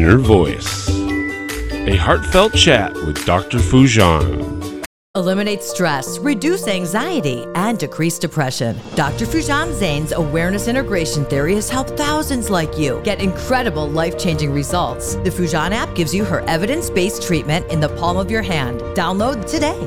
Inner Voice, a heartfelt chat with Dr. Foojan. Eliminate stress, reduce anxiety, and decrease depression. Dr. Foojan Zeine's awareness integration theory has helped thousands like you get incredible life changing results. The Foojan app gives you her evidence based treatment in the palm of your hand. Download today.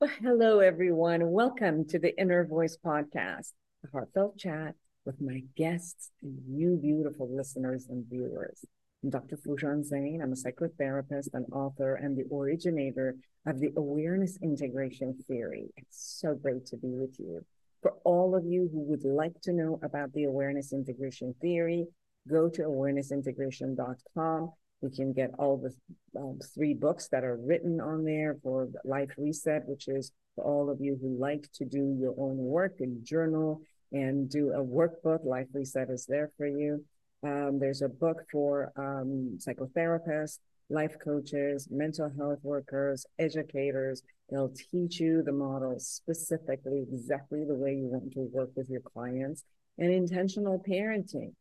Well, hello, everyone. Welcome to the Inner Voice Podcast, a heartfelt chat with my guests and you beautiful listeners and viewers. I'm Dr. Foojan Zeine. I'm a psychotherapist and author and the originator of the awareness integration theory. It's so great to be with you. For all of you who would like to know about the awareness integration theory, go to awarenessintegration.com. You can get all the um, three books that are written on there for Life Reset, which is for all of you who like to do your own work and journal and do a workbook. Life Reset is there for you. Um, there's a book for um, psychotherapists, life coaches, mental health workers, educators. They'll teach you the model specifically, exactly the way you want to work with your clients, and intentional parenting.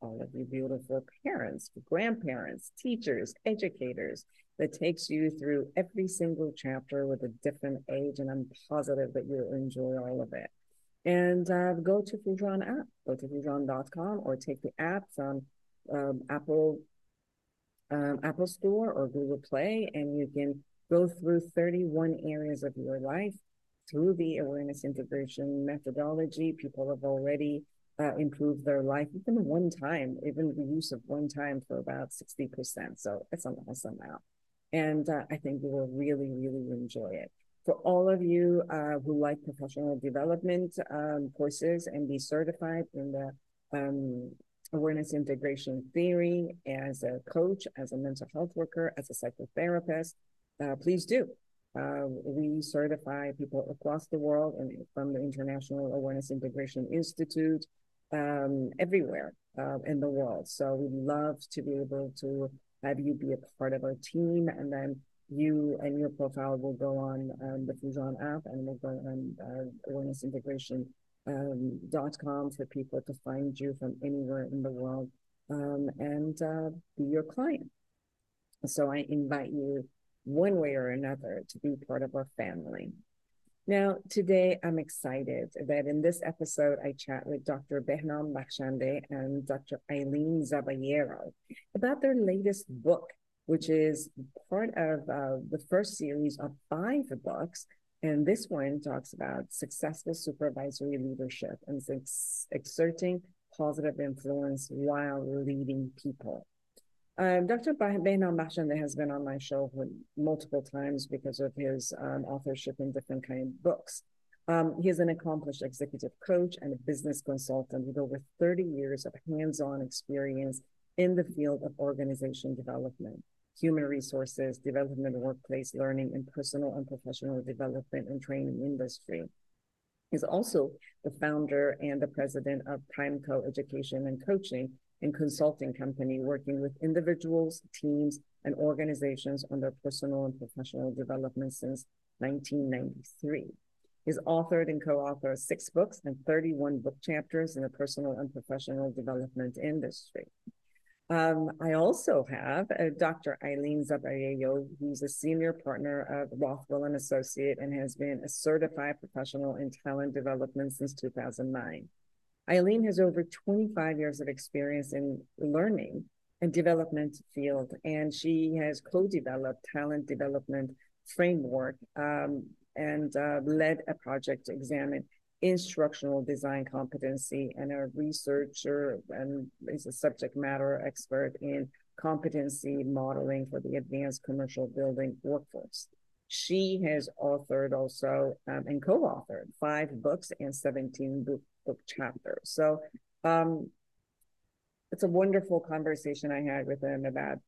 All of you beautiful parents, grandparents, teachers, educators, that takes you through every single chapter with a different age. And I'm positive that you'll enjoy all of it and uh, go to Foojan app. Go to Foojan.com or take the app from um, Apple um, Apple Store or Google Play, and you can go through 31 areas of your life through the awareness integration methodology. People have already uh, improved their life even one time, even the use of one time for about 60%. So it's an awesome app. And uh, I think you will really, really enjoy it for all of you uh, who like professional development um, courses and be certified in the um, awareness integration theory as a coach, as a mental health worker, as a psychotherapist, uh, please do. Uh, we certify people across the world and from the International Awareness Integration Institute um, everywhere uh, in the world. So we'd love to be able to have you be a part of our team and then you and your profile will go on um, the Foojan app and will go on uh, awarenessintegration.com um, for people to find you from anywhere in the world um, and uh, be your client. So I invite you one way or another to be part of our family. Now, today I'm excited that in this episode I chat with Dr. Behnam Bakhshandeh and Dr. Aileen Zaballero about their latest book, which is part of uh, the first series of five books. And this one talks about successful supervisory leadership and ex- exerting positive influence while leading people. Um, Dr. Behnam Bakhshandeh has been on my show multiple times because of his um, authorship in different kind of books. Um, he is an accomplished executive coach and a business consultant with over 30 years of hands-on experience in the field of organization development human resources, development, workplace learning, and personal and professional development and training industry. He's also the founder and the president of Primeco Education and Coaching and Consulting Company, working with individuals, teams, and organizations on their personal and professional development since 1993. He's authored and co-authored six books and 31 book chapters in the personal and professional development industry. Um, I also have uh, Dr. Aileen Zaballero, who's a senior partner of Rothwell and Associate and has been a certified professional in talent development since 2009. Aileen has over 25 years of experience in learning and development field, and she has co-developed talent development framework um, and uh, led a project to examine instructional design competency and a researcher and is a subject matter expert in competency modeling for the advanced commercial building workforce. She has authored also um, and co-authored five books and 17 book, book chapters. So um, it's a wonderful conversation I had with him about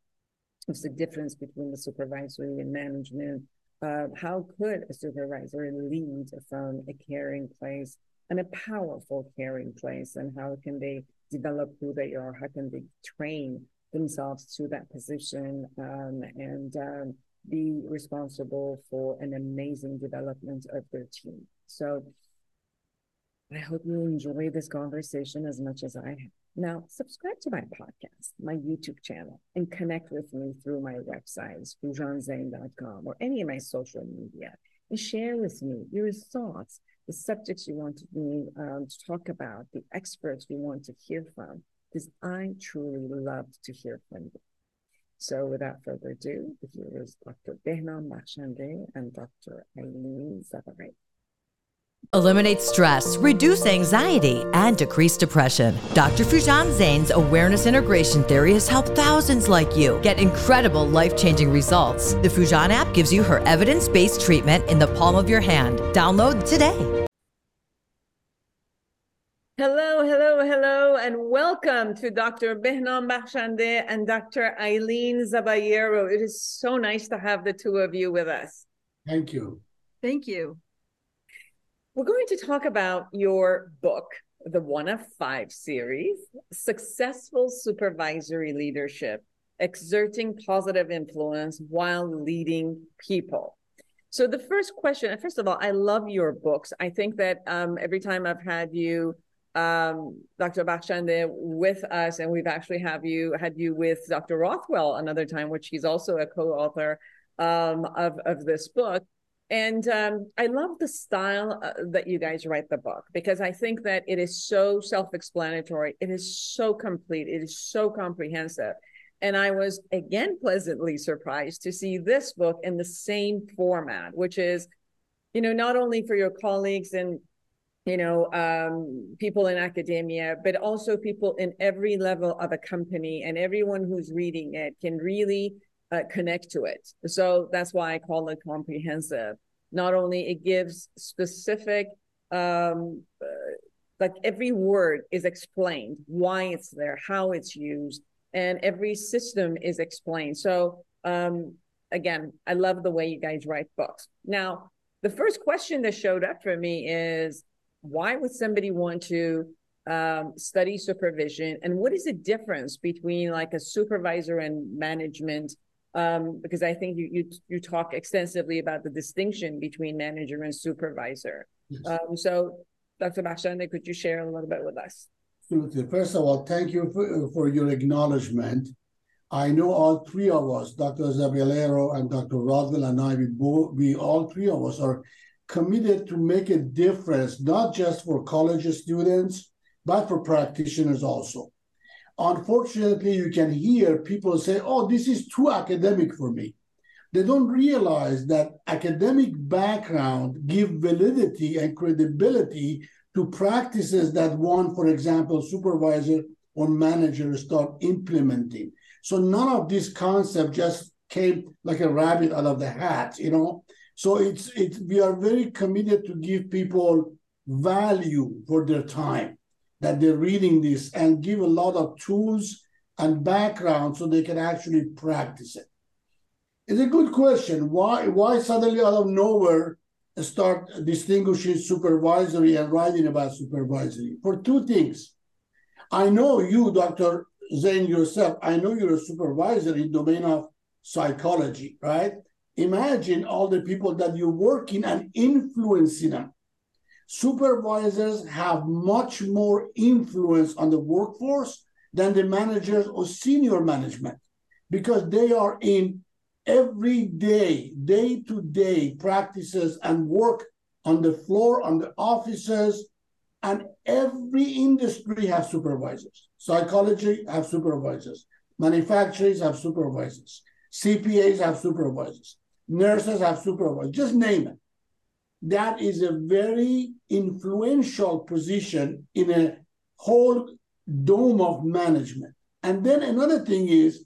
the difference between the supervisory and management uh, how could a supervisor lead from a caring place and a powerful caring place? And how can they develop who they are? How can they train themselves to that position um, and um, be responsible for an amazing development of their team? So i hope you enjoy this conversation as much as i have Now, subscribe to my podcast, my YouTube channel, and connect with me through my websites, foojanzeine.com, or any of my social media, and share with me your thoughts, the subjects you want me um, to talk about, the experts you want to hear from, because I truly love to hear from you. So without further ado, here is Dr. Behnam Bakhshandeh and Dr. Aileen Zaballero. Eliminate stress, reduce anxiety, and decrease depression. Dr. Foojan Zeine's awareness integration theory has helped thousands like you get incredible life changing results. The Foojan app gives you her evidence based treatment in the palm of your hand. Download today. Hello, hello, hello, and welcome to Dr. Behnam Bakhshandeh and Dr. Aileen Zaballero. It is so nice to have the two of you with us. Thank you. Thank you. We're going to talk about your book, the One of Five series Successful Supervisory Leadership Exerting Positive Influence While Leading People. So, the first question, first of all, I love your books. I think that um, every time I've had you, um, Dr. Bakhshandeh with us, and we've actually have you had you with Dr. Rothwell another time, which he's also a co-author um, of of this book. And um, I love the style uh, that you guys write the book because I think that it is so self-explanatory. It is so complete. It is so comprehensive. And I was again pleasantly surprised to see this book in the same format, which is, you know, not only for your colleagues and you know, um, people in academia, but also people in every level of a company, and everyone who's reading it can really uh, connect to it. So that's why I call it comprehensive. Not only it gives specific, um, uh, like every word is explained, why it's there, how it's used, and every system is explained. So um, again, I love the way you guys write books. Now, the first question that showed up for me is why would somebody want to um, study supervision and what is the difference between like a supervisor and management um, because i think you, you you talk extensively about the distinction between manager and supervisor yes. um, so dr Bakhshandeh, could you share a little bit with us absolutely first of all thank you for, for your acknowledgement I know all three of us, Dr. Zaballero and Dr. Rothwell and I, we, both, we all three of us are committed to make a difference, not just for college students, but for practitioners also. Unfortunately, you can hear people say, oh, this is too academic for me. They don't realize that academic background give validity and credibility to practices that one, for example, supervisor or manager start implementing. So none of this concept just came like a rabbit out of the hat, you know. So it's it's we are very committed to give people value for their time that they're reading this and give a lot of tools and background so they can actually practice it. It's a good question. Why why suddenly out of nowhere start distinguishing supervisory and writing about supervisory? For two things. I know you, Dr. Zeine yourself, I know you're a supervisor in domain of psychology, right? Imagine all the people that you're working and influencing them. Supervisors have much more influence on the workforce than the managers or senior management because they are in everyday, day to day practices and work on the floor, on the offices, and every industry has supervisors. Psychology have supervisors. Manufacturers have supervisors. CPAs have supervisors nurses have supervisors, just name it. That is a very influential position in a whole dome of management. And then another thing is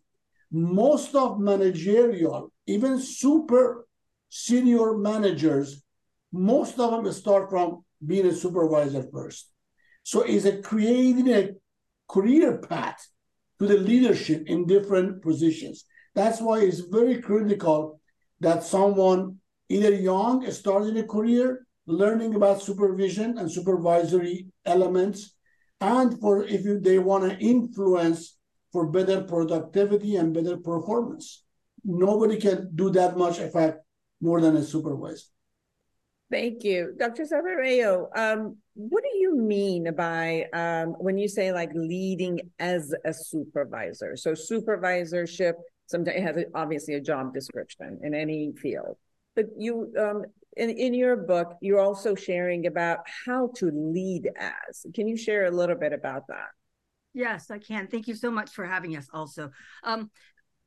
most of managerial, even super senior managers, most of them start from being a supervisor first. So it's a creating a career path to the leadership in different positions. That's why it's very critical that someone either young starting a career learning about supervision and supervisory elements and for if you, they want to influence for better productivity and better performance nobody can do that much effect more than a supervisor Thank you. Dr. Zaballero, um, what do you mean by um, when you say like leading as a supervisor? So supervisorship sometimes has obviously a job description in any field. But you um, in, in your book, you're also sharing about how to lead as. Can you share a little bit about that? Yes, I can. Thank you so much for having us also. Um,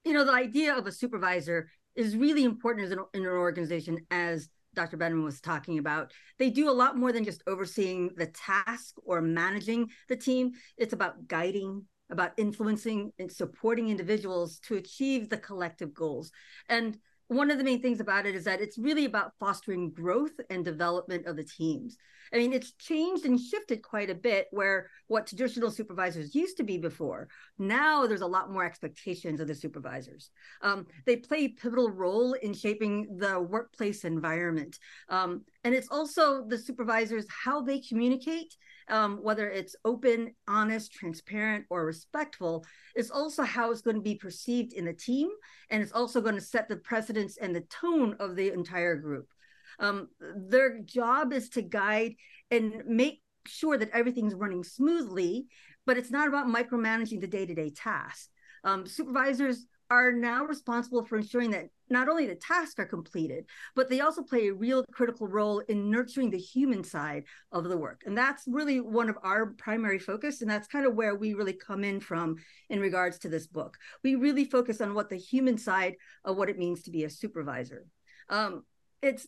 you know, the idea of a supervisor is really important in an organization as Dr. Benjamin was talking about. They do a lot more than just overseeing the task or managing the team. It's about guiding, about influencing and supporting individuals to achieve the collective goals. And one of the main things about it is that it's really about fostering growth and development of the teams. I mean, it's changed and shifted quite a bit where what traditional supervisors used to be before. Now there's a lot more expectations of the supervisors. Um, they play a pivotal role in shaping the workplace environment. Um, and it's also the supervisors, how they communicate um, whether it's open, honest, transparent, or respectful, is also how it's going to be perceived in the team. And it's also going to set the precedence and the tone of the entire group. Um, their job is to guide and make sure that everything's running smoothly, but it's not about micromanaging the day to day tasks. Um, supervisors are now responsible for ensuring that not only the tasks are completed, but they also play a real critical role in nurturing the human side of the work. And that's really one of our primary focus. And that's kind of where we really come in from in regards to this book. We really focus on what the human side of what it means to be a supervisor. Um, it's,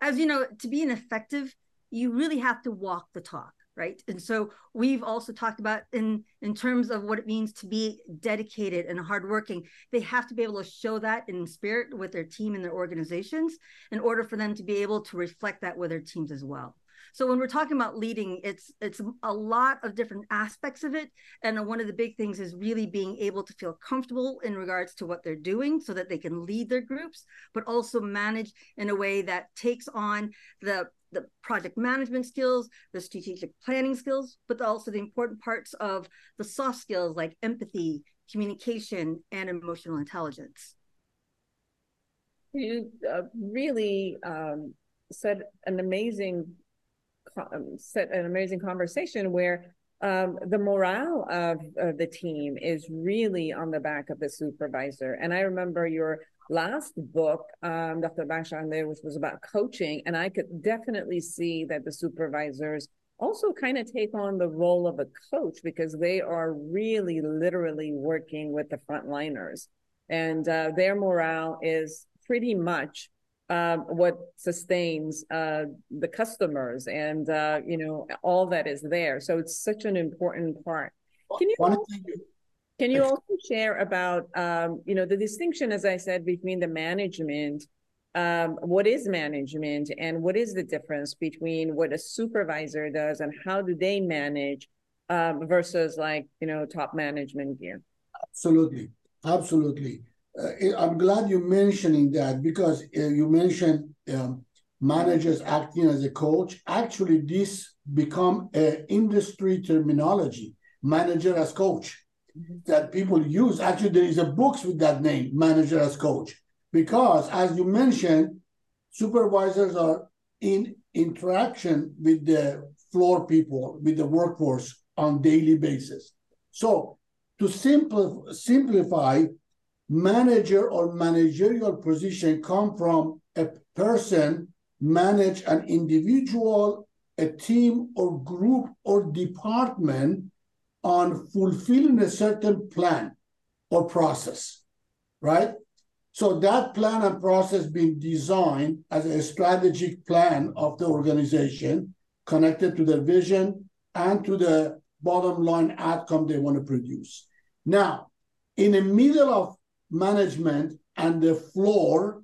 as you know, to be an effective, you really have to walk the talk right? And so we've also talked about in in terms of what it means to be dedicated and hardworking. They have to be able to show that in spirit with their team and their organizations in order for them to be able to reflect that with their teams as well so when we're talking about leading it's it's a lot of different aspects of it and one of the big things is really being able to feel comfortable in regards to what they're doing so that they can lead their groups but also manage in a way that takes on the the project management skills, the strategic planning skills, but also the important parts of the soft skills like empathy, communication, and emotional intelligence. You uh, really um, said an amazing set an amazing conversation where um, the morale of, of the team is really on the back of the supervisor. And I remember your last book, um, Dr. Bashande, which was about coaching, and I could definitely see that the supervisors also kind of take on the role of a coach because they are really literally working with the frontliners, and uh, their morale is pretty much um, what sustains uh, the customers and uh, you know all that is there. So it's such an important part. Can you? Can you also share about, um, you know, the distinction, as I said, between the management, um, what is management and what is the difference between what a supervisor does and how do they manage um, versus like, you know, top management gear? Absolutely. Absolutely. Uh, I'm glad you're mentioning that because uh, you mentioned um, managers acting as a coach. Actually, this become an industry terminology, manager as coach that people use. Actually, there is a books with that name, manager as coach, because as you mentioned, supervisors are in interaction with the floor people, with the workforce on daily basis. So to simplify, simplify, manager or managerial position come from a person manage an individual, a team or group or department on fulfilling a certain plan or process, right? So that plan and process being designed as a strategic plan of the organization connected to the vision and to the bottom line outcome they want to produce. Now, in the middle of management and the floor,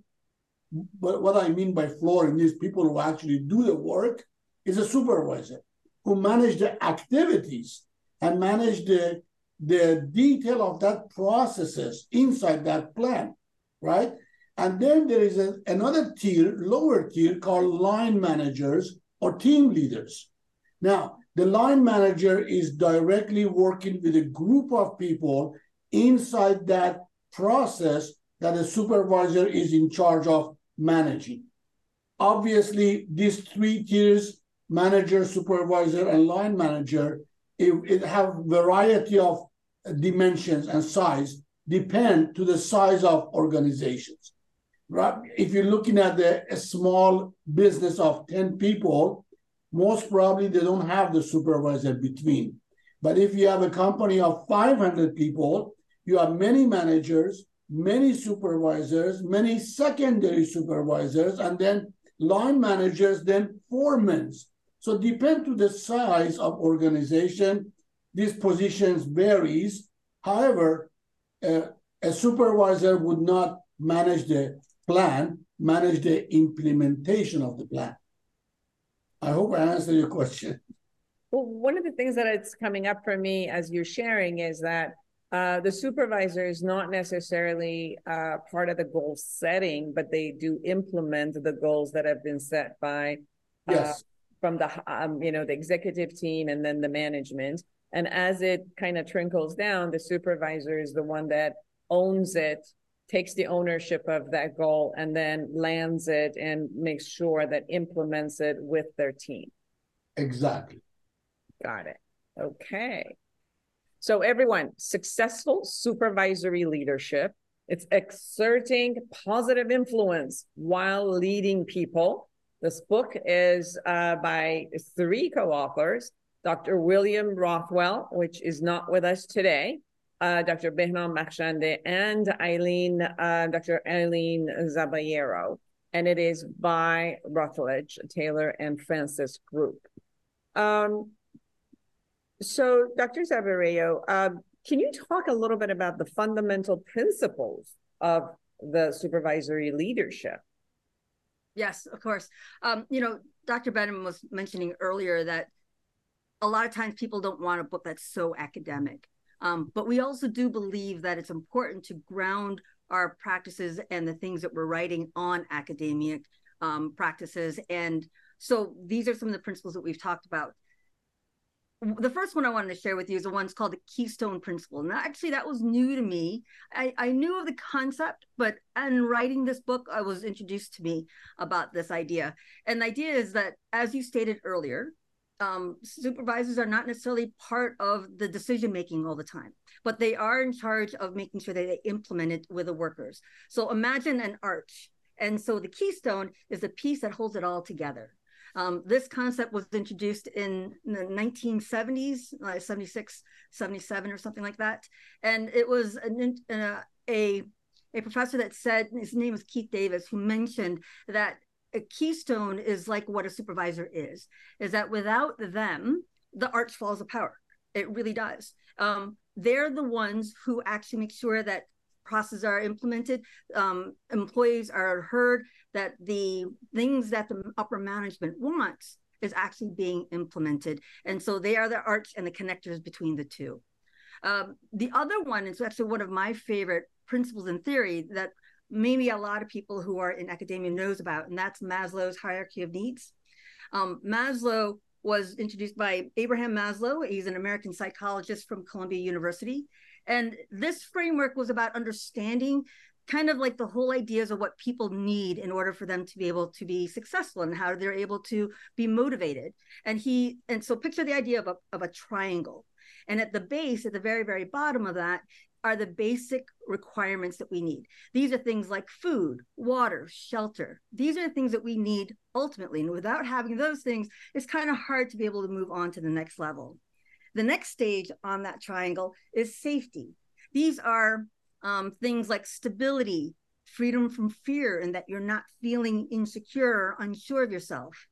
but what I mean by floor in these people who actually do the work is a supervisor who manage the activities and manage the, the detail of that processes inside that plan, right? And then there is a, another tier, lower tier called line managers or team leaders. Now, the line manager is directly working with a group of people inside that process that a supervisor is in charge of managing. obviously these three tiers manager supervisor and line manager it, it have variety of dimensions and size depend to the size of organizations. Right? If you're looking at the, a small business of 10 people most probably they don't have the supervisor between. But if you have a company of 500 people you have many managers many supervisors many secondary supervisors and then line managers then foremen so depend to the size of organization these positions varies however uh, a supervisor would not manage the plan, manage the implementation of the plan. I hope I answered your question. Well, one of the things that it's coming up for me as you're sharing is that uh, the supervisor is not necessarily uh, part of the goal setting, but they do implement the goals that have been set by uh, yes. from the um, you know the executive team and then the management. And as it kind of trickles down, the supervisor is the one that owns it, takes the ownership of that goal, and then lands it and makes sure that implements it with their team. Exactly. Got it. Okay. So, everyone, successful supervisory leadership, it's exerting positive influence while leading people. This book is uh, by three co authors Dr. William Rothwell, which is not with us today, uh, Dr. Behnam Bakhshandeh, and Aileen, uh, Dr. Aileen Zaballero. And it is by Routledge, Taylor, and Francis Group. Um, so, Dr. Zaballero, uh, can you talk a little bit about the fundamental principles of the supervisory leadership? Yes, of course. Um, you know, Dr. Behnam was mentioning earlier that a lot of times people don't want a book that's so academic. Um, but we also do believe that it's important to ground our practices and the things that we're writing on academic um, practices. And so these are some of the principles that we've talked about. The first one I wanted to share with you is the one's called the Keystone Principle. And actually, that was new to me. I, I knew of the concept, but in writing this book, I was introduced to me about this idea. And the idea is that, as you stated earlier, um, supervisors are not necessarily part of the decision making all the time, but they are in charge of making sure that they implement it with the workers. So imagine an arch. And so the keystone is the piece that holds it all together. Um, this concept was introduced in the 1970s, like 76, 77, or something like that. And it was an, uh, a, a professor that said, his name was Keith Davis, who mentioned that a keystone is like what a supervisor is is that without them the arch falls apart it really does um, they're the ones who actually make sure that processes are implemented um, employees are heard that the things that the upper management wants is actually being implemented and so they are the arch and the connectors between the two um, the other one is actually one of my favorite principles in theory that maybe a lot of people who are in academia knows about, and that's Maslow's hierarchy of needs. Um, Maslow was introduced by Abraham Maslow. He's an American psychologist from Columbia University. And this framework was about understanding kind of like the whole ideas of what people need in order for them to be able to be successful and how they're able to be motivated. And he, and so picture the idea of a, of a triangle. And at the base, at the very, very bottom of that, are the basic requirements that we need. These are things like food, water, shelter. These are the things that we need ultimately. And without having those things, it's kind of hard to be able to move on to the next level. The next stage on that triangle is safety. These are um, things like stability, freedom from fear, and that you're not feeling insecure or unsure of yourself.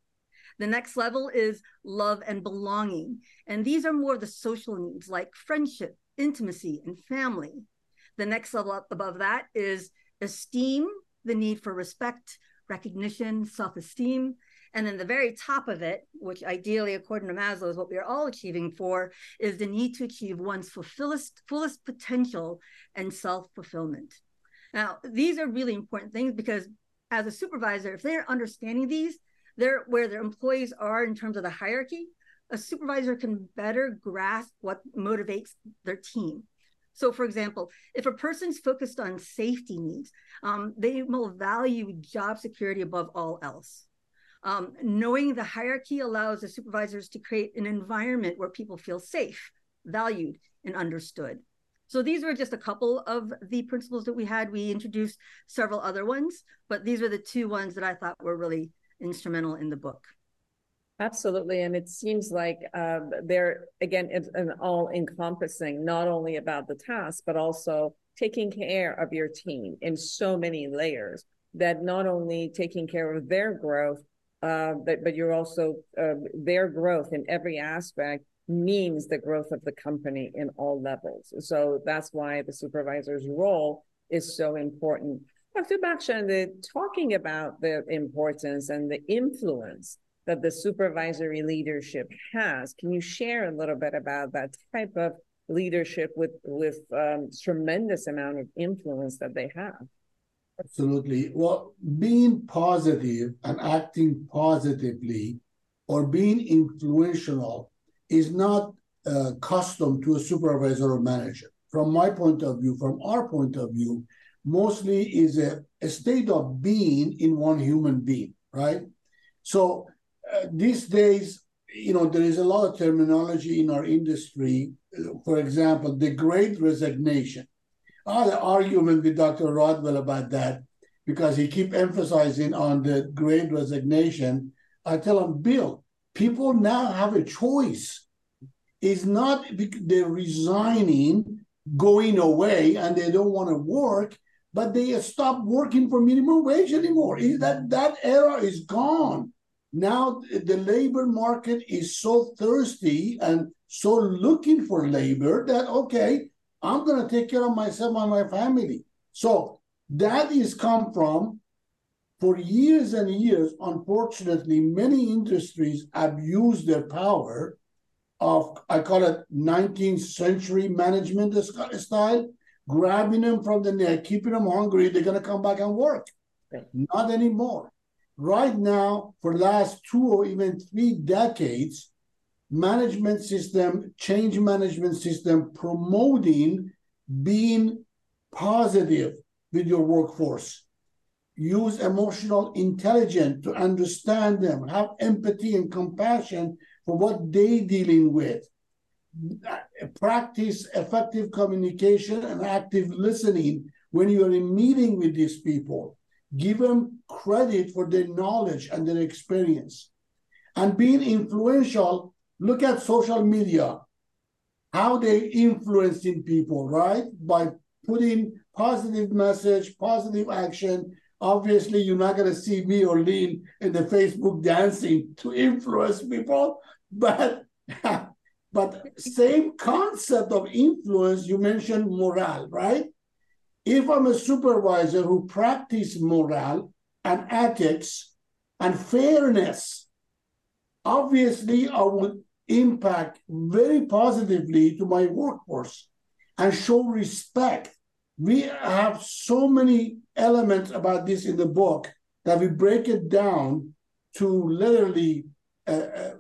The next level is love and belonging. And these are more the social needs like friendship, intimacy, and family. The next level up above that is esteem, the need for respect, recognition, self esteem. And then the very top of it, which ideally, according to Maslow, is what we are all achieving for, is the need to achieve one's fullest, fullest potential and self fulfillment. Now, these are really important things because as a supervisor, if they're understanding these, they're where their employees are in terms of the hierarchy, a supervisor can better grasp what motivates their team. So, for example, if a person's focused on safety needs, um, they will value job security above all else. Um, knowing the hierarchy allows the supervisors to create an environment where people feel safe, valued, and understood. So these were just a couple of the principles that we had. We introduced several other ones, but these were the two ones that I thought were really instrumental in the book. Absolutely. And it seems like um, they're, again, an all encompassing, not only about the task, but also taking care of your team in so many layers that not only taking care of their growth, uh, but, but you're also uh, their growth in every aspect means the growth of the company in all levels. So that's why the supervisor's role is so important. Dr. Bakhshandeh, talking about the importance and the influence that the supervisory leadership has, can you share a little bit about that type of leadership with with um, tremendous amount of influence that they have? Absolutely. Well, being positive and acting positively or being influential is not uh, custom to a supervisor or manager. From my point of view, from our point of view, mostly is a, a state of being in one human being, right? So uh, these days, you know, there is a lot of terminology in our industry. For example, the great resignation. I had an argument with Dr. Rodwell about that because he keep emphasizing on the great resignation. I tell him, Bill, people now have a choice. It's not they're resigning, going away, and they don't want to work, but they stop working for minimum wage anymore. Is That that era is gone. Now the labor market is so thirsty and so looking for labor that okay, I'm going to take care of myself and my family. So that is come from for years and years. Unfortunately, many industries abuse their power of I call it 19th century management style, grabbing them from the neck, keeping them hungry. They're going to come back and work. Right. Not anymore. Right now, for the last two or even three decades, management system, change management system promoting being positive with your workforce. Use emotional intelligence to understand them, have empathy and compassion for what they're dealing with. Practice effective communication and active listening when you're in meeting with these people. Give them credit for their knowledge and their experience. And being influential, look at social media, how they influencing people, right? By putting positive message, positive action. Obviously, you're not going to see me or Lean in the Facebook dancing to influence people, but but same concept of influence. You mentioned morale, right? If I'm a supervisor who practice morale and ethics and fairness, obviously I will impact very positively to my workforce and show respect. We have so many elements about this in the book that we break it down to literally uh, uh,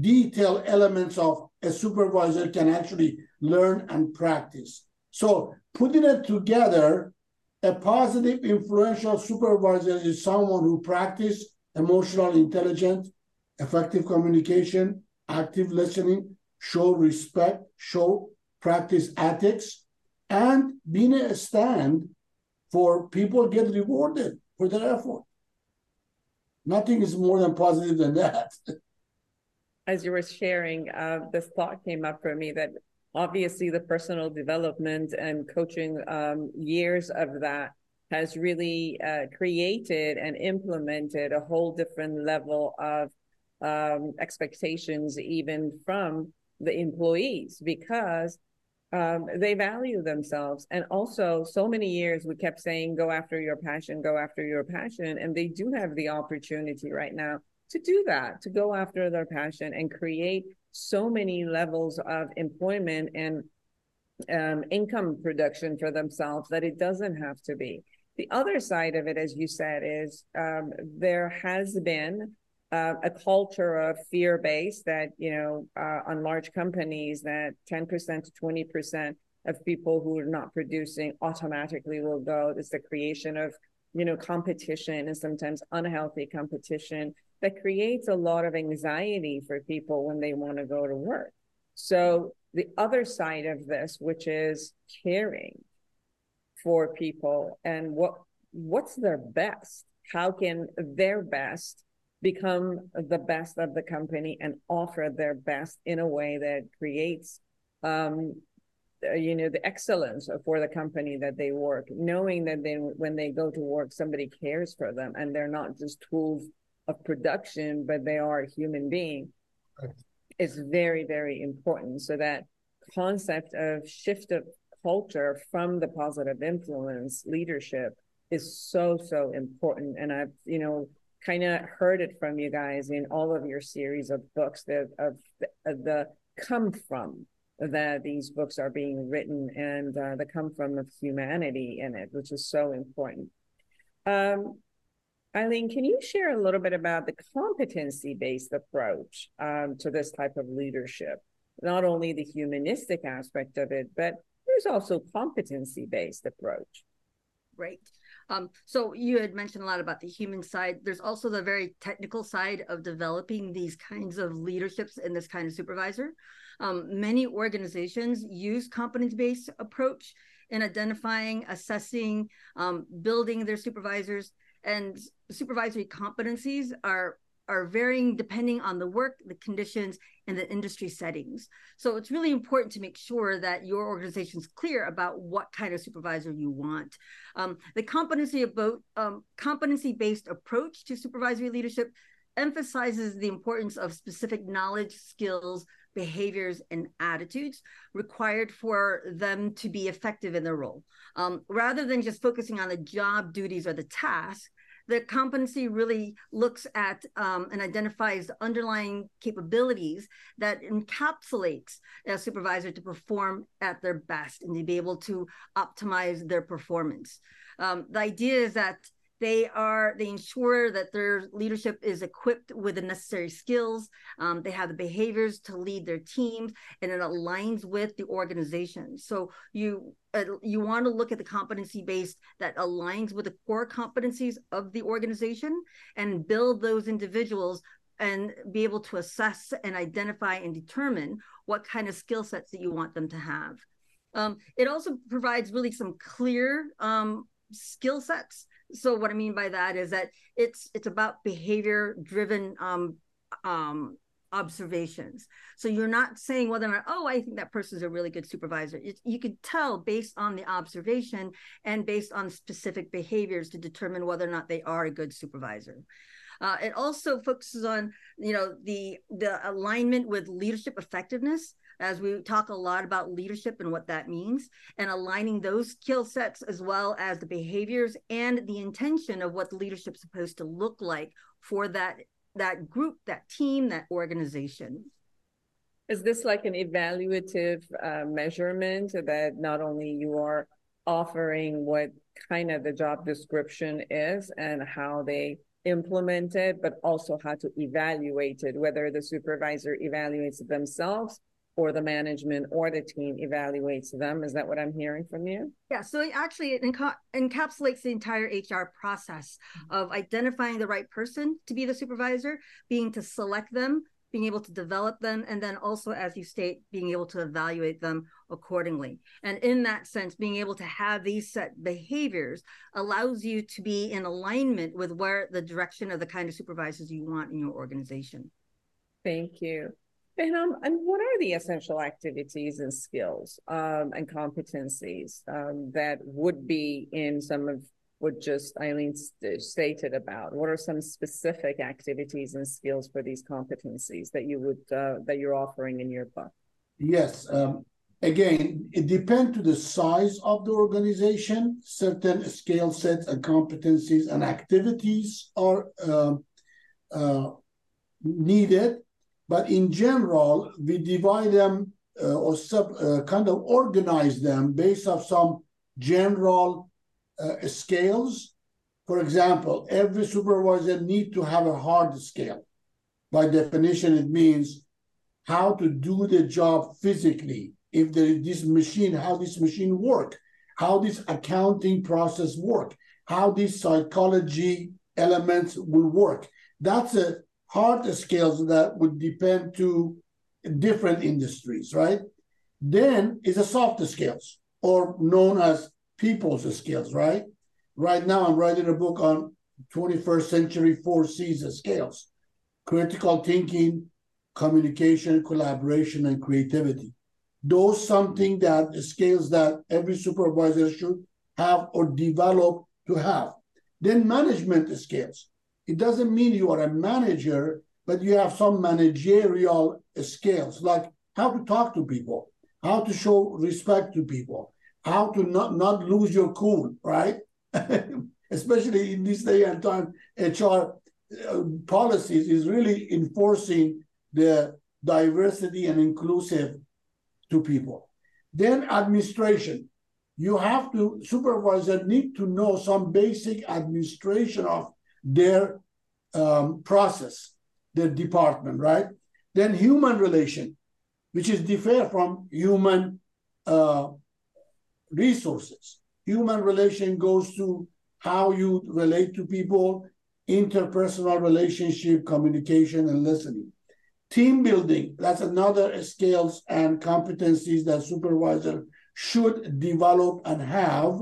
detail elements of a supervisor can actually learn and practice. So putting it together, a positive, influential supervisor is someone who practice emotional intelligence, effective communication, active listening, show respect, show practice ethics, and being a stand for people get rewarded for their effort. Nothing is more than positive than that. As you were sharing, uh, this thought came up for me that obviously the personal development and coaching um, years of that has really uh, created and implemented a whole different level of um, expectations even from the employees because um, they value themselves. And also, so many years we kept saying, go after your passion, go after your passion. And they do have the opportunity right now to do that, to go after their passion and create so many levels of employment and um, income production for themselves that it doesn't have to be. The other side of it, as you said, is um, there has been uh, a culture of fear based that, you know, uh, on large companies, that 10% to 20% of people who are not producing automatically will go. it's the creation of, you know, competition and sometimes unhealthy competition that creates a lot of anxiety for people when they want to go to work. So the other side of this, which is caring for people and what what's their best, how can their best become the best of the company and offer their best in a way that creates um, you know the excellence for the company that they work knowing that they when they go to work somebody cares for them and they're not just tools of production, but they are a human being, right. is very, very important. So that concept of shift of culture from the positive influence leadership is so, so important. And I've, you know, kind of heard it from you guys in all of your series of books that of of the come from that these books are being written and uh, the come from of humanity in it, which is so important. Um, Aileen, can you share a little bit about the competency based approach um, to this type of leadership? Not only the humanistic aspect of it, but there's also competency based approach. Right. Um, so you had mentioned a lot about the human side. There's also the very technical side of developing these kinds of leaderships and this kind of supervisor. Um, many organizations use competence-based approach in identifying, assessing, um, building their supervisors, and supervisory competencies are are varying depending on the work, the conditions, and the industry settings. So it's really important to make sure that your organization is clear about what kind of supervisor you want. Um, the competency about um, competency-based approach to supervisory leadership emphasizes the importance of specific knowledge, skills, behaviors, and attitudes required for them to be effective in their role. Um, rather than just focusing on the job duties or the task, the competency really looks at um, and identifies the underlying capabilities that encapsulates a supervisor to perform at their best and to be able to optimize their performance. Um, the idea is that they are they ensure that their leadership is equipped with the necessary skills um, they have the behaviors to lead their teams and it aligns with the organization. So you uh, you want to look at the competency base that aligns with the core competencies of the organization and build those individuals and be able to assess and identify and determine what kind of skill sets that you want them to have. Um, it also provides really some clear um, skill sets so what I mean by that is that it's it's about behavior driven um, um, observations. So you're not saying whether or not, oh, I think that person's a really good supervisor. It, you could tell based on the observation and based on specific behaviors to determine whether or not they are a good supervisor. Uh, it also focuses on, you know, the the alignment with leadership effectiveness as we talk a lot about leadership and what that means, and aligning those skill sets as well as the behaviors and the intention of what the leadership is supposed to look like for that that group, that team, that organization. Is this like an evaluative uh, measurement that not only you are offering what kind of the job description is and how they implement it, but also how to evaluate it, whether the supervisor evaluates it themselves or the management or the team evaluates them. Is that what I'm hearing from you? Yeah. So it actually it enca- encapsulates the entire HR process mm-hmm. of identifying the right person to be the supervisor, being to select them, being able to develop them, and then also, as you state, being able to evaluate them accordingly. And in that sense, being able to have these set behaviors allows you to be in alignment with where the direction of the kind of supervisors you want in your organization. Thank you. And, um, and what are the essential activities and skills um, and competencies um, that would be in some of what just Aileen st- stated about? What are some specific activities and skills for these competencies that you would uh, that you're offering in your book? Yes. Um, again, it depends to the size of the organization. Certain skill sets and competencies and activities are uh, uh, needed but in general, we divide them uh, or sub, uh, kind of organize them based on some general uh, scales. For example, every supervisor need to have a hard scale. By definition, it means how to do the job physically. If there, this machine, how this machine work, how this accounting process work, how these psychology elements will work. That's a hard skills that would depend to different industries, right? Then is the soft skills, or known as people's skills, right? Right now, I'm writing a book on 21st century four C's skills critical thinking, communication, collaboration, and creativity. Those something that the skills that every supervisor should have or develop to have. Then management skills. It doesn't mean you are a manager, but you have some managerial skills, like how to talk to people, how to show respect to people, how to not, not lose your cool, right? Especially in this day and time, HR uh, policies is really enforcing the diversity and inclusive to people. Then administration. You have to, supervisor need to know some basic administration of their um, process, their department, right? Then human relation, which is different from human uh, resources. Human relation goes to how you relate to people, interpersonal relationship, communication, and listening. Team building, that's another skills and competencies that supervisor should develop and have,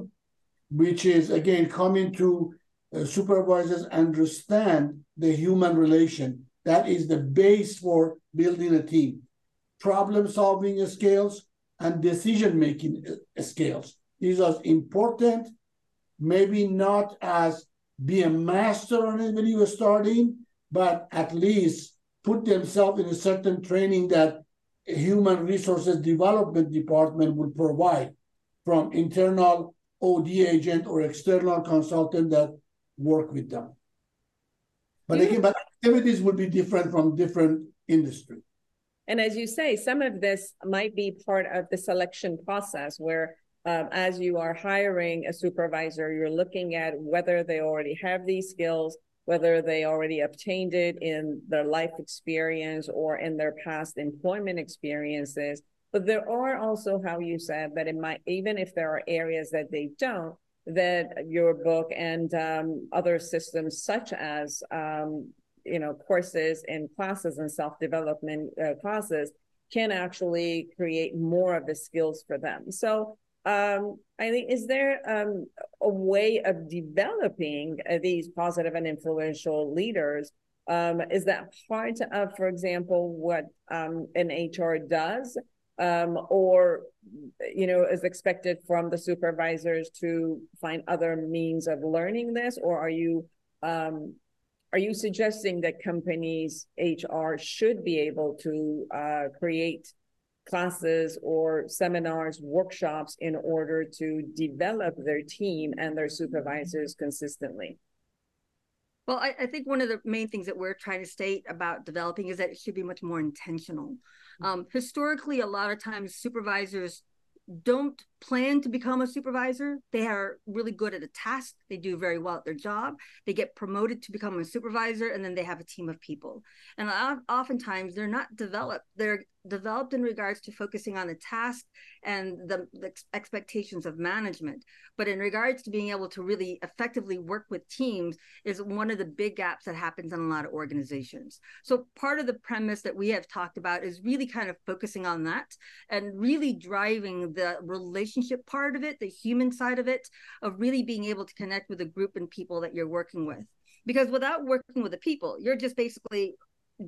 which is again coming to supervisors understand the human relation. That is the base for building a team. Problem solving skills and decision making uh, skills. These are important, maybe not as be a master on it when you are starting, but at least put themselves in a certain training that human resources development department will provide from internal OD agent or external consultant that work with them. But again, but activities will be different from different industry. And as you say, some of this might be part of the selection process where um, as you are hiring a supervisor, you're looking at whether they already have these skills, whether they already obtained it in their life experience or in their past employment experiences. But there are also, how you said, that it might, even if there are areas that they don't, that your book and um, other systems such as um, you know courses and classes and self-development uh, classes can actually create more of the skills for them so um, I think is there um, a way of developing uh, these positive and influential leaders? Um, is that part of, for example, what um, an HR does, um, or you know, is expected from the supervisors to find other means of learning this, or are you um, are you suggesting that companies HR should be able to uh, create classes or seminars, workshops in order to develop their team and their supervisors consistently? Well, I, I, think one of the main things that we're trying to state about developing is that it should be much more intentional. Um, historically, a lot of times supervisors don't plan to become a supervisor. They are really good at a task. They do very well at their job. They get promoted to become a supervisor, and then they have a team of people. And oftentimes, they're not developed. They're developed in regards to focusing on the task and the, the, expectations of management but in regards to being able to really effectively work with teams is one of the big gaps that happens in a lot of organizations so part of the premise that we have talked about is really kind of focusing on that and really driving the relationship part of it the human side of it of really being able to connect with a group and people that you're working with because without working with the people you're just basically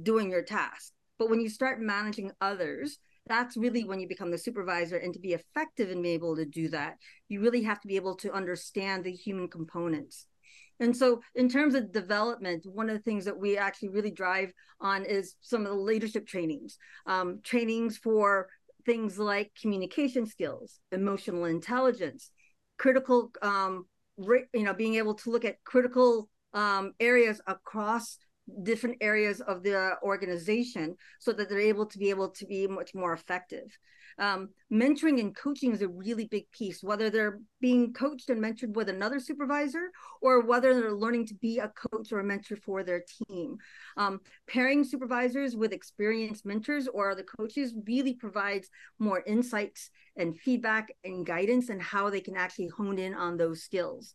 doing your task but when you start managing others, that's really when you become the supervisor. And to be effective and be able to do that, you really have to be able to understand the human components. And so, in terms of development, one of the things that we actually really drive on is some of the leadership trainings, um, trainings for things like communication skills, emotional intelligence, critical, um, you know, being able to look at critical um, areas across different areas of the organization so that they're able to be able to be much more effective. Um, mentoring and coaching is a really big piece whether they're being coached and mentored with another supervisor or whether they're learning to be a coach or a mentor for their team. Um, pairing supervisors with experienced mentors or other coaches really provides more insights and feedback and guidance and how they can actually hone in on those skills.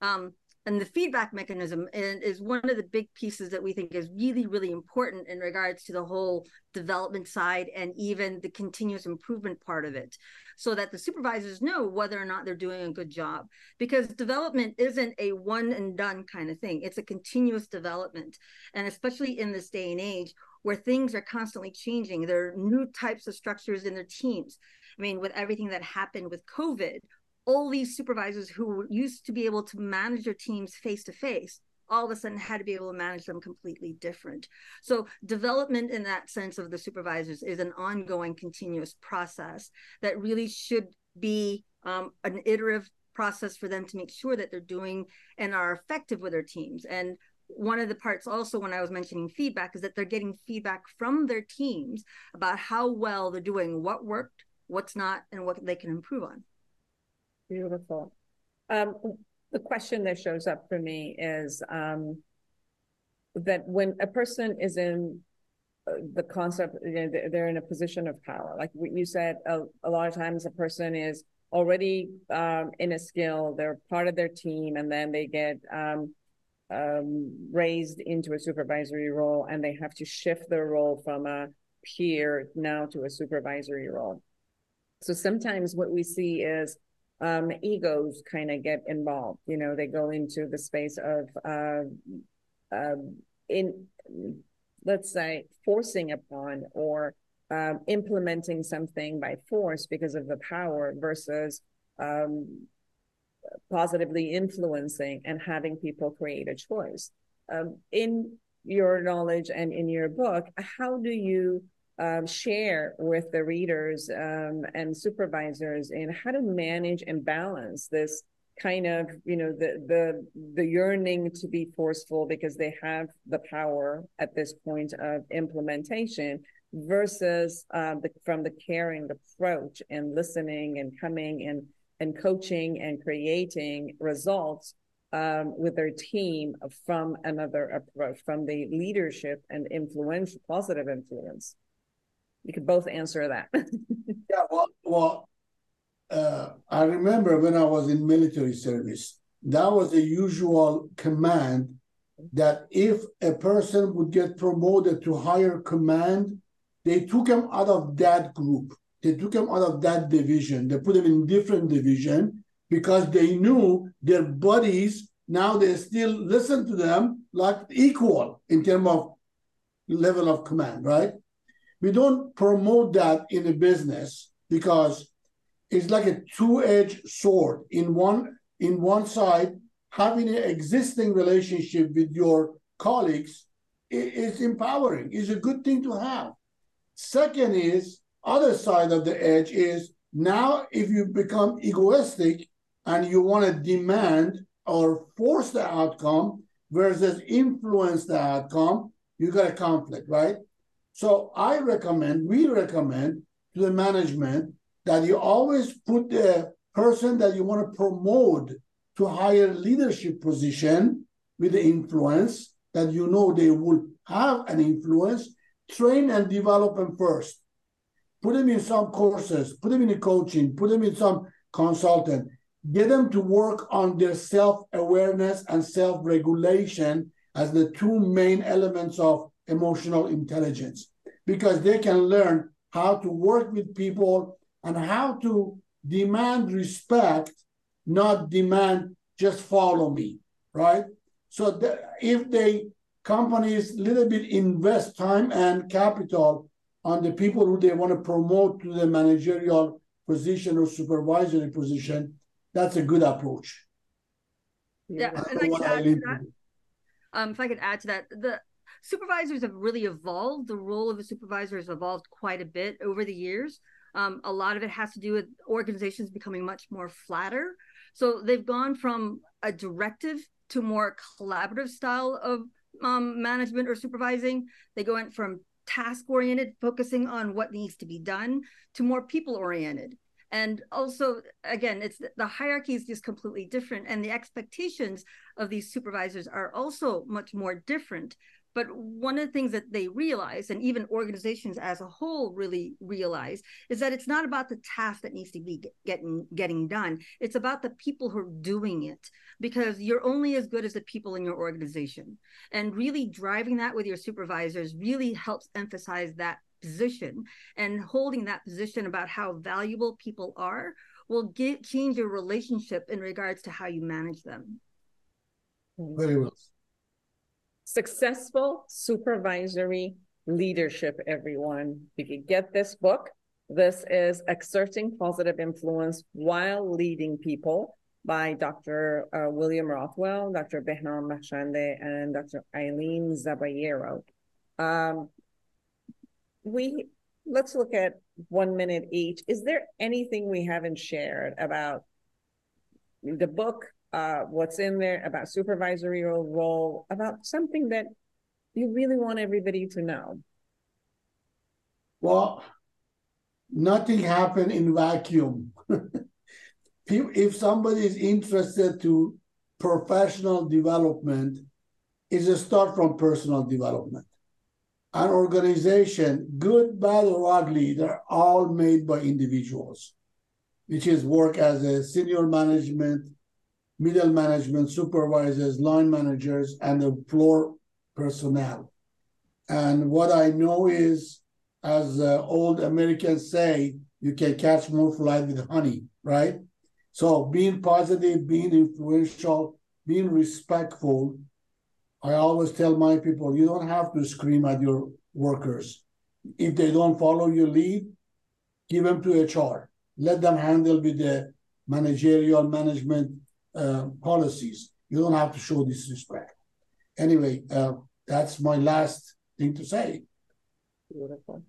Um, and the feedback mechanism is one of the big pieces that we think is really really important in regards to the whole development side and even the continuous improvement part of it so that the supervisors know whether or not they're doing a good job. Because development isn't a one and done kind of thing. It's a continuous development. And especially in this day and age where things are constantly changing there are new types of structures in their teams. I mean with everything that happened with covid all these supervisors who used to be able to manage their teams face to face all of a sudden had to be able to manage them completely different. So development in that sense of the supervisors is an ongoing continuous process that really should be um, an iterative process for them to make sure that they're doing and are effective with their teams. And one of the parts also when I was mentioning feedback is that they're getting feedback from their teams about how well they're doing, what worked, what's not, and what they can improve on. Beautiful. Um, the question that shows up for me is um, that when a person is in uh, the concept, you know, they're in a position of power. Like you said, a, a lot of times a person is already um, in a skill, they're part of their team, and then they get um, um, raised into a supervisory role, and they have to shift their role from a peer now to a supervisory role. So sometimes what we see is um, egos kind of get involved. You know, they go into the space of uh, uh, in let's say forcing upon or um, implementing something by force because of the power versus um, positively influencing and having people create a choice. Um, in your knowledge and in your book, how do you um, share with the readers um, and supervisors in how to manage and balance this kind of you know the the the yearning to be forceful because they have the power at this point of implementation versus uh, the, from the caring approach and listening and coming and and coaching and creating results um, with their team from another approach from the leadership and influence positive influence you could both answer that. yeah, well, well uh, I remember when I was in military service, that was the usual command that if a person would get promoted to higher command, they took him out of that group. They took him out of that division. They put him in different division because they knew their buddies now they still listen to them like equal in terms of level of command, right? We don't promote that in a business because it's like a two-edged sword. In one in one side having an existing relationship with your colleagues is empowering. Is a good thing to have. Second is other side of the edge is now if you become egoistic and you want to demand or force the outcome versus influence the outcome you got a conflict right so I recommend, we recommend to the management that you always put the person that you want to promote to higher leadership position with the influence that you know they will have an influence, train and develop them first. Put them in some courses, put them in a coaching, put them in some consultant, get them to work on their self-awareness and self-regulation as the two main elements of emotional intelligence because they can learn how to work with people and how to demand respect, not demand just follow me, right? So if they companies little bit invest time and capital on the people who they want to promote to the managerial position or supervisory position, that's a good approach. Yeah, and I could add to that. Um, if I could add to that, the supervisors have really evolved. The role of a supervisor has evolved quite a bit over the years. Um, a lot of it has to do with organizations becoming much more flatter. So they've gone from a directive to more collaborative style of um, management or supervising. They go in from task oriented, focusing on what needs to be done, to more people oriented. And also, again, it's the hierarchy is just completely different, and the expectations of these supervisors are also much more different But one of the things that they realize, and even organizations as a whole really realize, is that it's not about the task that needs to be getting getting done. It's about the people who are doing it, because you're only as good as the people in your organization. And really driving that with your supervisors really helps emphasize that position and holding that position about how valuable people are will get change your relationship in regards to how you manage them. Very well. Successful supervisory leadership, everyone. If you get this book, this is Exerting Positive Influence While Leading People by Dr. Uh, William Rothwell, Dr. Behnam Bakhshandeh, and Dr. Aileen Zaballero. Um, we let's look at one minute each. Is there anything we haven't shared about the book, uh, what's in there about supervisory role, about something that you really want everybody to know? Well, nothing happened in vacuum. if somebody is interested to professional development, is a start from personal development. An organization, good, bad, or ugly, they're all made by individuals, which is work as a senior management, middle management, supervisors, line managers, and the floor personnel. And what I know is, as uh, old Americans say, you can catch more flies with honey, right? So being positive, being influential, being respectful. I always tell my people, you don't have to scream at your workers. If they don't follow your lead, give them to HR. Let them handle with the managerial management uh, policies. You don't have to show disrespect. Anyway, uh, that's my last thing to say. Beautiful.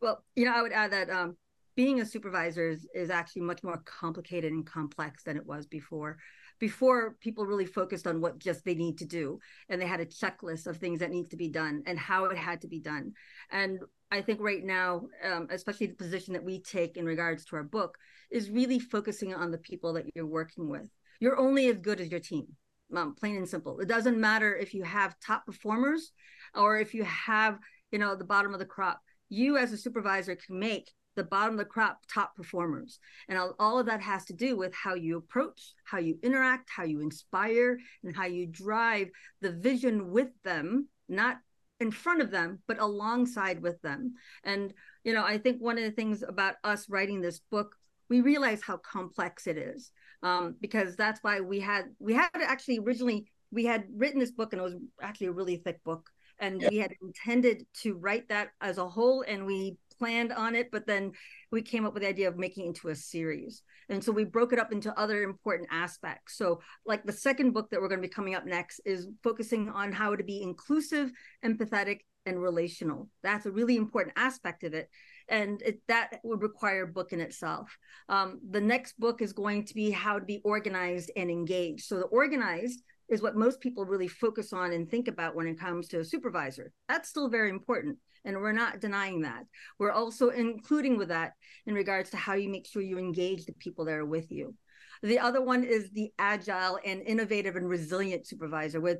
Well, you know, I would add that um, being a supervisor is, is actually much more complicated and complex than it was before before people really focused on what just they need to do and they had a checklist of things that needs to be done and how it had to be done and i think right now um, especially the position that we take in regards to our book is really focusing on the people that you're working with. You're only as good as your team um, plain and simple. It doesn't matter if you have top performers or if you have you know the bottom of the crop. You as a supervisor can make the bottom of the crop top performers. And all, all, of that has to do with how you approach, how you interact, how you inspire, and how you drive the vision with them, not in front of them, but alongside with them. And, you know, I think one of the things about us writing this book, we realize how complex it is. Um, because that's why we had we had actually originally we had written this book and it was actually a really thick book and yeah. we had intended to write that as a whole and we planned on it, but then we came up with the idea of making it into a series. And so we broke it up into other important aspects. So, like the second book that we're going to be coming up next is focusing on how to be inclusive, empathetic, and relational. That's a really important aspect of it. And it, that would require a book in itself. Um, the next book is going to be how to be organized and engaged. So, the organized is what most people really focus on and think about when it comes to a supervisor. That's still very important. And we're not denying that. We're also including with that in regards to how you make sure you engage the people that are with you. The other one is the agile and innovative and resilient supervisor with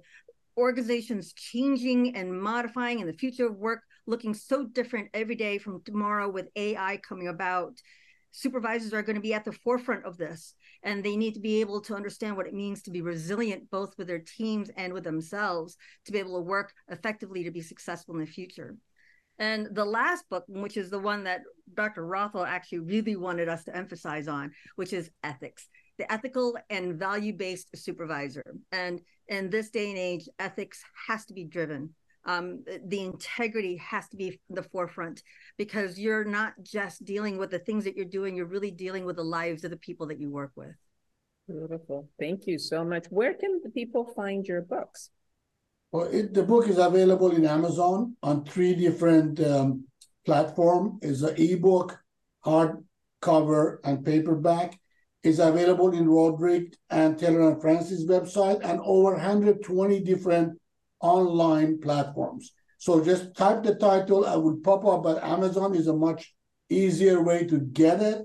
organizations changing and modifying and the future of work looking so different every day from tomorrow with AI coming about. Supervisors are going to be at the forefront of this and they need to be able to understand what it means to be resilient both with their teams and with themselves to be able to work effectively to be successful in the future. And the last book, which is the one that Dr. Rothwell actually really wanted us to emphasize on, which is ethics, the ethical and value based supervisor. And in this day and age, ethics has to be driven. Um, the integrity has to be the forefront because you're not just dealing with the things that you're doing, you're really dealing with the lives of the people that you work with. Beautiful. Thank you so much. Where can the people find your books? Well, it, the book is available in Amazon on three different um, platforms. It's an ebook, hardcover, and paperback. It's available in Routledge and Taylor and Francis website and over 120 different online platforms. So just type the title, I will pop up, but Amazon is a much easier way to get it.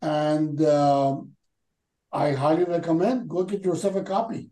And um, I highly recommend go get yourself a copy.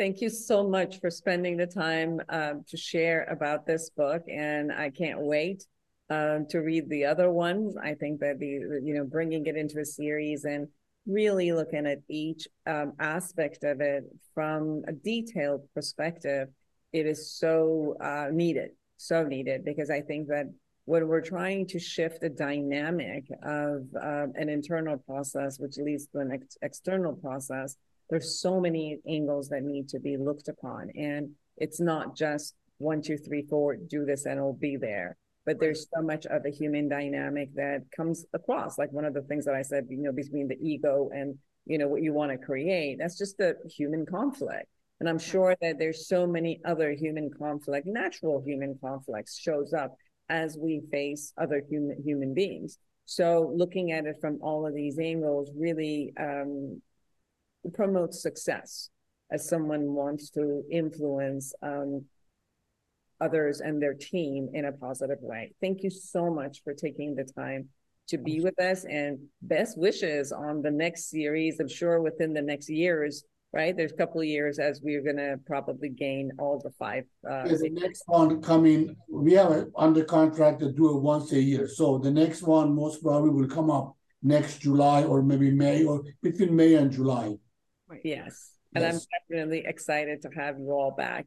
Thank you so much for spending the time um, to share about this book, and I can't wait um, to read the other ones. I think that the you know bringing it into a series and really looking at each um, aspect of it from a detailed perspective, it is so uh, needed, so needed because I think that when we're trying to shift the dynamic of uh, an internal process, which leads to an ex- external process there's so many angles that need to be looked upon. And it's not just one, two, three, four, do this and it'll be there. But there's so much of a human dynamic that comes across. Like one of the things that I said, you know, between the ego and, you know, what you want to create, that's just the human conflict. And I'm sure that there's so many other human conflict, natural human conflicts shows up as we face other human human beings. So looking at it from all of these angles really um, promotes success as someone wants to influence um, others and their team in a positive way. Thank you so much for taking the time to be with us and best wishes on the next series. I'm sure within the next years, right? There's a couple of years as we're going to probably gain all the five. Uh, yeah, the next one coming, we have it under contract to do it once a year. So the next one most probably will come up next July or maybe May or between May and July. Yes. And yes. I'm definitely excited to have you all back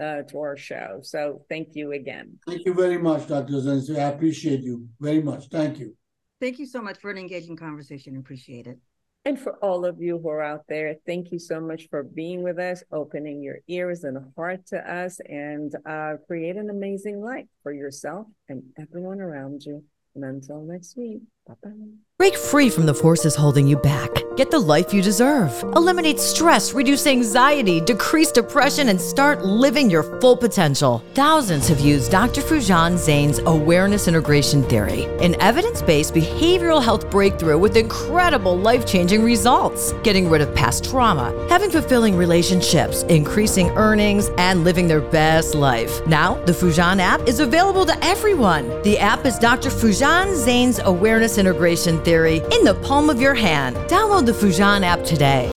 uh, to our show. So thank you again. Thank you very much, Dr. Zenzi. I appreciate you very much. Thank you. Thank you so much for an engaging conversation. Appreciate it. And for all of you who are out there, thank you so much for being with us, opening your ears and heart to us, and uh, create an amazing life for yourself and everyone around you. And until next week, bye bye. Break free from the forces holding you back. Get the life you deserve. Eliminate stress, reduce anxiety, decrease depression, and start living your full potential. Thousands have used Dr. Foojan Zeine's awareness integration theory, an evidence based behavioral health breakthrough with incredible life changing results. Getting rid of past trauma, having fulfilling relationships, increasing earnings, and living their best life. Now, the Foojan app is available to everyone. The app is Dr. Foojan Zeine's awareness integration theory in the palm of your hand. Download the Foojan app today.